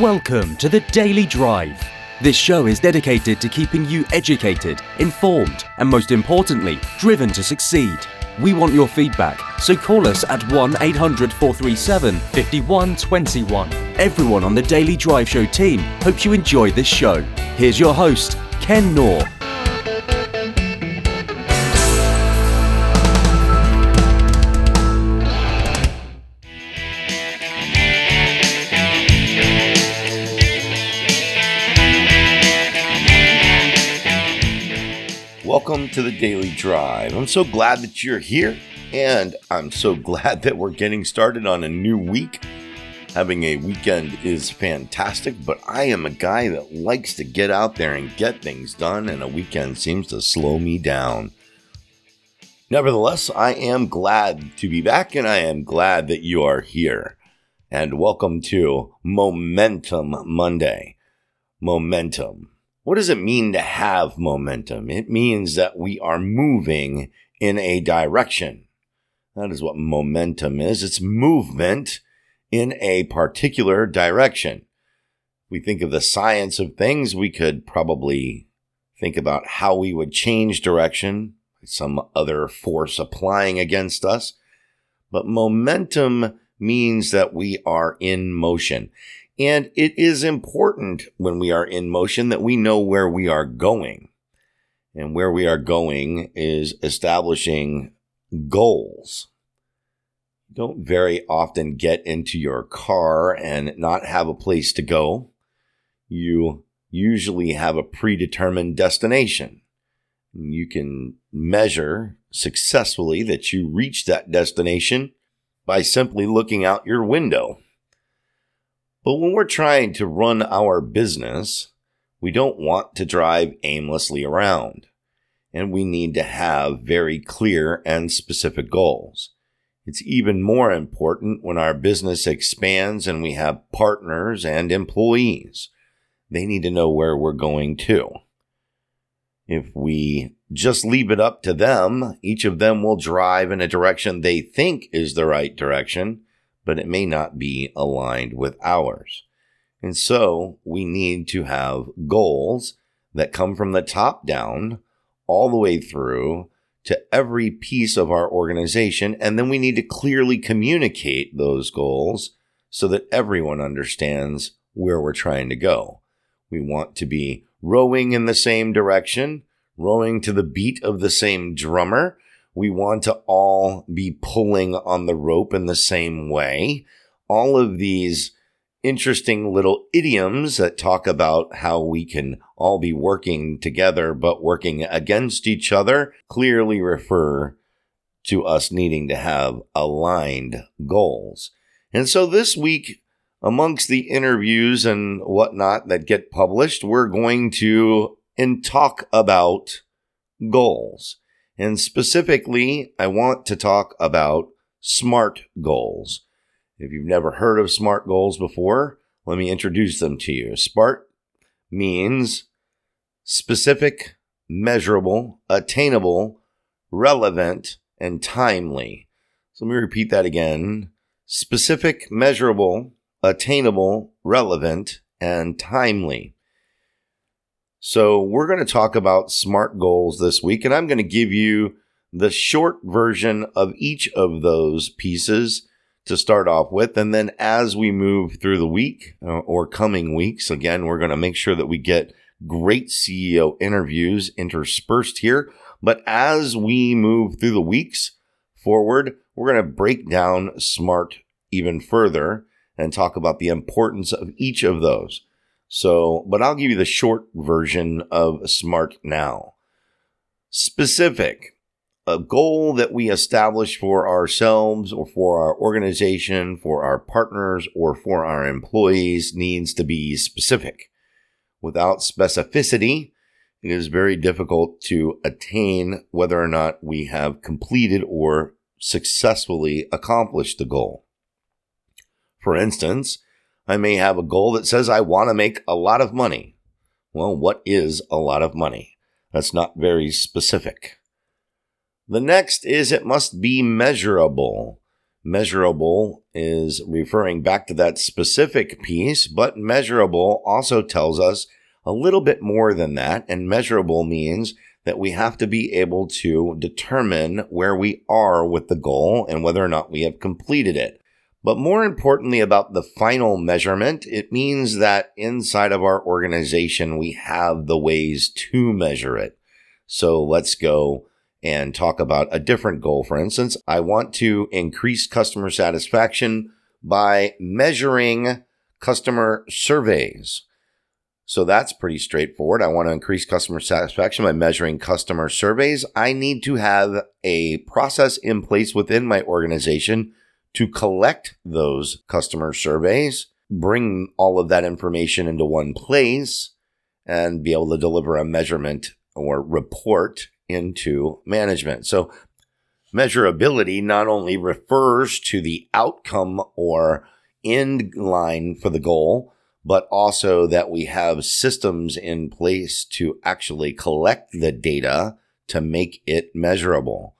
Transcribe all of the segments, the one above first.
Welcome to the Daily Drive. This show is dedicated to keeping you educated, informed, and most importantly, driven to succeed. We want your feedback, so call us at 1 800 437 5121. Everyone on the Daily Drive Show team hopes you enjoy this show. Here's your host, Ken Knorr. Welcome to the Daily Drive. I'm so glad that you're here, and I'm so glad that we're getting started on a new week. Having a weekend is fantastic, but I am a guy that likes to get out there and get things done, and a weekend seems to slow me down. Nevertheless, I am glad to be back, and I am glad that you are here. And welcome to Momentum Monday. Momentum. What does it mean to have momentum? It means that we are moving in a direction. That is what momentum is. It's movement in a particular direction. We think of the science of things, we could probably think about how we would change direction, some other force applying against us. But momentum means that we are in motion. And it is important when we are in motion that we know where we are going. And where we are going is establishing goals. Don't very often get into your car and not have a place to go. You usually have a predetermined destination. You can measure successfully that you reach that destination by simply looking out your window. But when we're trying to run our business, we don't want to drive aimlessly around. And we need to have very clear and specific goals. It's even more important when our business expands and we have partners and employees. They need to know where we're going to. If we just leave it up to them, each of them will drive in a direction they think is the right direction but it may not be aligned with ours. And so we need to have goals that come from the top down all the way through to every piece of our organization. And then we need to clearly communicate those goals so that everyone understands where we're trying to go. We want to be rowing in the same direction, rowing to the beat of the same drummer, we want to all be pulling on the rope in the same way. All of these interesting little idioms that talk about how we can all be working together but working against each other clearly refer to us needing to have aligned goals. And so this week, amongst the interviews and whatnot that get published, we're going to and talk about goals. And specifically, I want to talk about SMART goals. If you've never heard of SMART goals before, let me introduce them to you. SMART means specific, measurable, attainable, relevant, and timely. So let me repeat that again. Specific, measurable, attainable, relevant, and timely. So, we're going to talk about SMART goals this week, and I'm going to give you the short version of each of those pieces to start off with. And then as we move through the week uh, or coming weeks, again, we're going to make sure that we get great CEO interviews interspersed here. But as we move through the weeks forward, we're going to break down SMART even further and talk about the importance of each of those. So, but I'll give you the short version of SMART now. Specific, a goal that we establish for ourselves or for our organization, for our partners, or for our employees needs to be specific. Without specificity, it is very difficult to attain whether or not we have completed or successfully accomplished the goal. For instance, I may have a goal that says I want to make a lot of money. Well, what is a lot of money? That's not very specific. The next is it must be measurable. Measurable is referring back to that specific piece, but measurable also tells us a little bit more than that. And measurable means that we have to be able to determine where we are with the goal and whether or not we have completed it. But more importantly about the final measurement, it means that inside of our organization, we have the ways to measure it. So let's go and talk about a different goal. For instance, I want to increase customer satisfaction by measuring customer surveys. So that's pretty straightforward. I want to increase customer satisfaction by measuring customer surveys. I need to have a process in place within my organization to collect those customer surveys, bring all of that information into one place, and be able to deliver a measurement or report into management. So measurability not only refers to the outcome or end line for the goal, but also that we have systems in place to actually collect the data to make it measurable.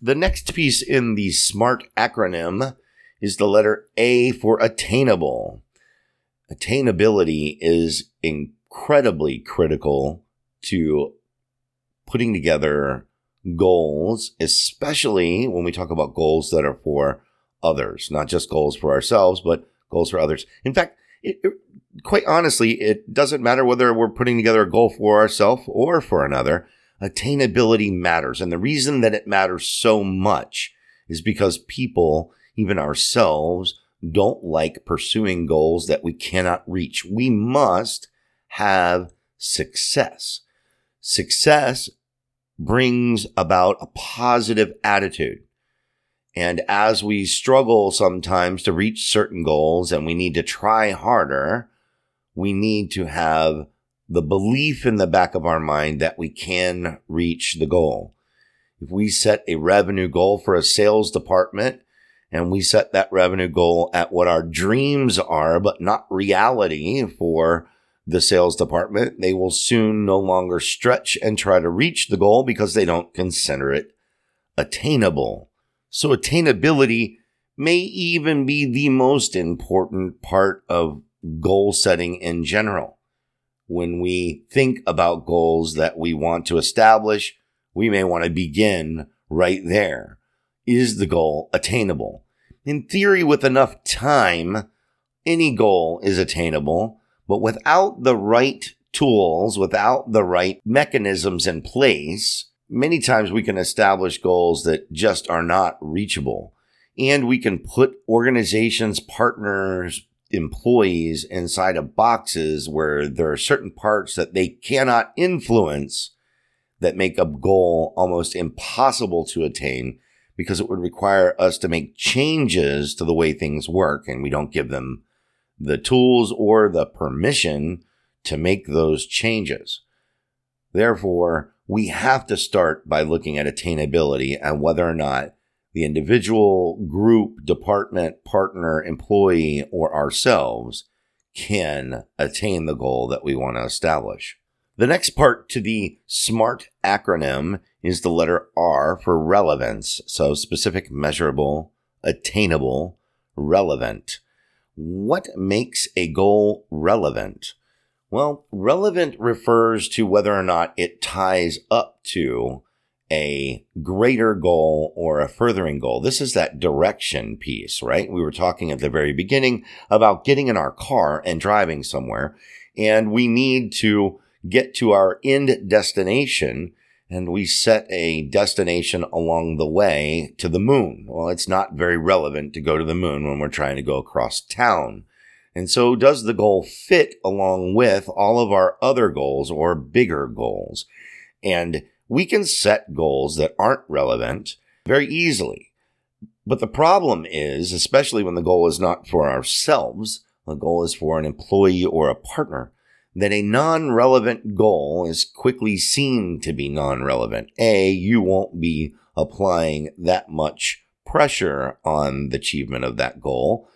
The next piece in the SMART acronym is the letter A for attainable. Attainability is incredibly critical to putting together goals, especially when we talk about goals that are for others, not just goals for ourselves, but goals for others. In fact, it, it, quite honestly, it doesn't matter whether we're putting together a goal for ourselves or for another. Attainability matters. And the reason that it matters so much is because people, even ourselves, don't like pursuing goals that we cannot reach. We must have success. Success brings about a positive attitude. And as we struggle sometimes to reach certain goals and we need to try harder, we need to have the belief in the back of our mind that we can reach the goal. If we set a revenue goal for a sales department and we set that revenue goal at what our dreams are, but not reality for the sales department, they will soon no longer stretch and try to reach the goal because they don't consider it attainable. So attainability may even be the most important part of goal setting in general. When we think about goals that we want to establish, we may want to begin right there. Is the goal attainable? In theory, with enough time, any goal is attainable but without the right tools, without the right mechanisms in place, many times we can establish goals that just are not reachable. And we can put organizations, partners, employees inside of boxes where there are certain parts that they cannot influence that make a goal almost impossible to attain because it would require us to make changes to the way things work and we don't give them the tools or the permission to make those changes. Therefore, we have to start by looking at attainability and whether or not the individual, group, department, partner, employee, or ourselves can attain the goal that we want to establish. The next part to the SMART acronym is the letter R for relevance. So specific, measurable, attainable, relevant. What makes a goal relevant? Well, relevant refers to whether or not it ties up to a greater goal or a furthering goal. This is that direction piece, right? We were talking at the very beginning about getting in our car and driving somewhere, and we need to get to our end destination and we set a destination along the way to the moon. Well, it's not very relevant to go to the moon when we're trying to go across town. And so does the goal fit along with all of our other goals or bigger goals? And we can set goals that aren't relevant very easily. But the problem is, especially when the goal is not for ourselves, the goal is for an employee or a partner, that a non relevant goal is quickly seen to be non relevant. A, you won't be applying that much pressure on the achievement of that goal.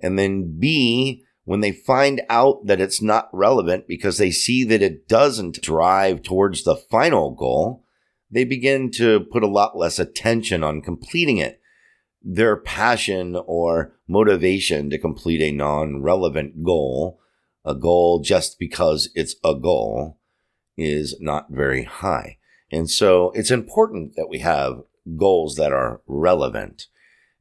And then B, when they find out that it's not relevant because they see that it doesn't drive towards the final goal, they begin to put a lot less attention on completing it. their passion or motivation to complete a non relevant goal, a goal just because it's a goal, is not very high. And so it's important that we have goals that are relevant.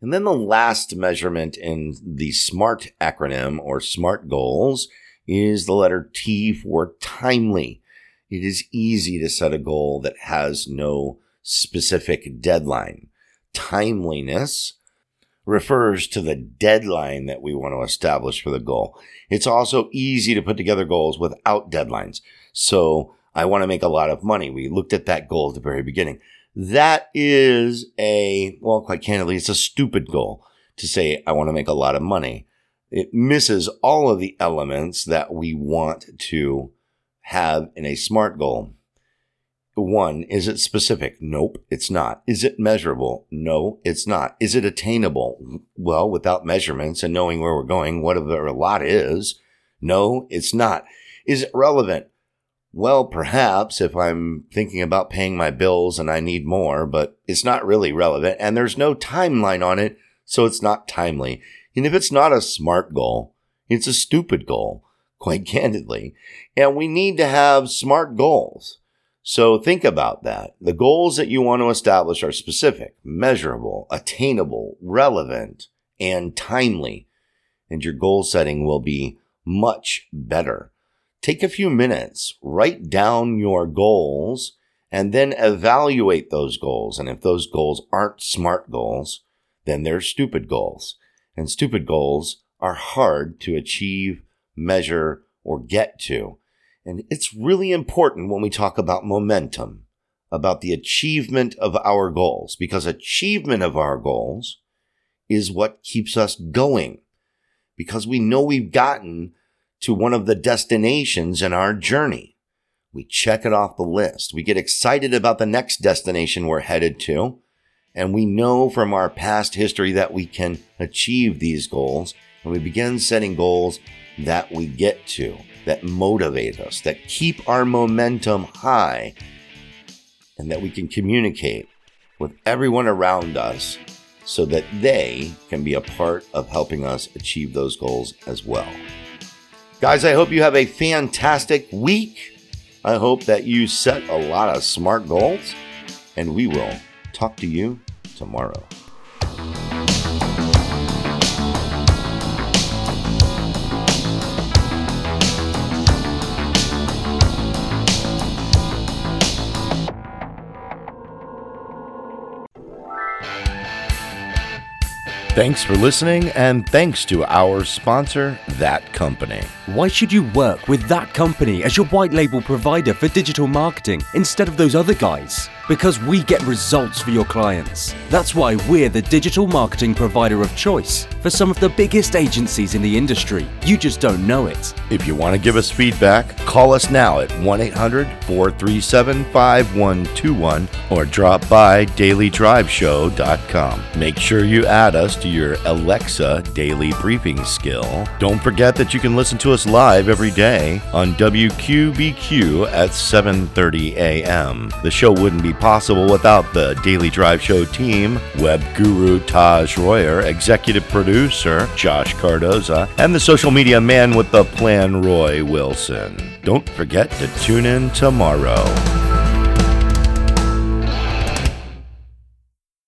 And then the last measurement in the SMART acronym or SMART goals is the letter T for timely. It is easy to set a goal that has no specific deadline. Timeliness refers to the deadline that we want to establish for the goal. It's also easy to put together goals without deadlines. So I want to make a lot of money. We looked at that goal at the very beginning. That is a, well, quite candidly, it's a stupid goal to say, I want to make a lot of money. It misses all of the elements that we want to have in a SMART goal. One, is it specific? Nope, it's not. Is it measurable? No, it's not. Is it attainable? Well, without measurements and knowing where we're going, whatever a lot is, no, it's not. Is it relevant? Well, perhaps if I'm thinking about paying my bills and I need more, but it's not really relevant and there's no timeline on it, so it's not timely. And if it's not a smart goal, it's a stupid goal, quite candidly. And we need to have smart goals. So think about that. The goals that you want to establish are specific, measurable, attainable, relevant, and timely. And your goal setting will be much better. Take a few minutes, write down your goals, and then evaluate those goals. And if those goals aren't smart goals, then they're stupid goals. And stupid goals are hard to achieve, measure, or get to. And it's really important when we talk about momentum, about the achievement of our goals, because achievement of our goals is what keeps us going. Because we know we've gotten to one of the destinations in our journey. We check it off the list. We get excited about the next destination we're headed to. And we know from our past history that we can achieve these goals. And we begin setting goals that we get to, that motivate us, that keep our momentum high, and that we can communicate with everyone around us so that they can be a part of helping us achieve those goals as well. Guys, I hope you have a fantastic week. I hope that you set a lot of smart goals, and we will talk to you tomorrow. Thanks for listening, and thanks to our sponsor, That Company. Why should you work with that company as your white label provider for digital marketing instead of those other guys? Because we get results for your clients. That's why we're the digital marketing provider of choice for some of the biggest agencies in the industry. You just don't know it. If you want to give us feedback, call us now at 1 800 437 5121 or drop by dailydriveshow.com. Make sure you add us to your Alexa daily briefing skill. Don't forget that you can listen to us live every day on WQBQ at 7:30 a.m. The show wouldn't be possible without the Daily Drive Show team, web guru Taj Royer, executive producer Josh Cardoza, and the social media man with the plan Roy Wilson. Don't forget to tune in tomorrow.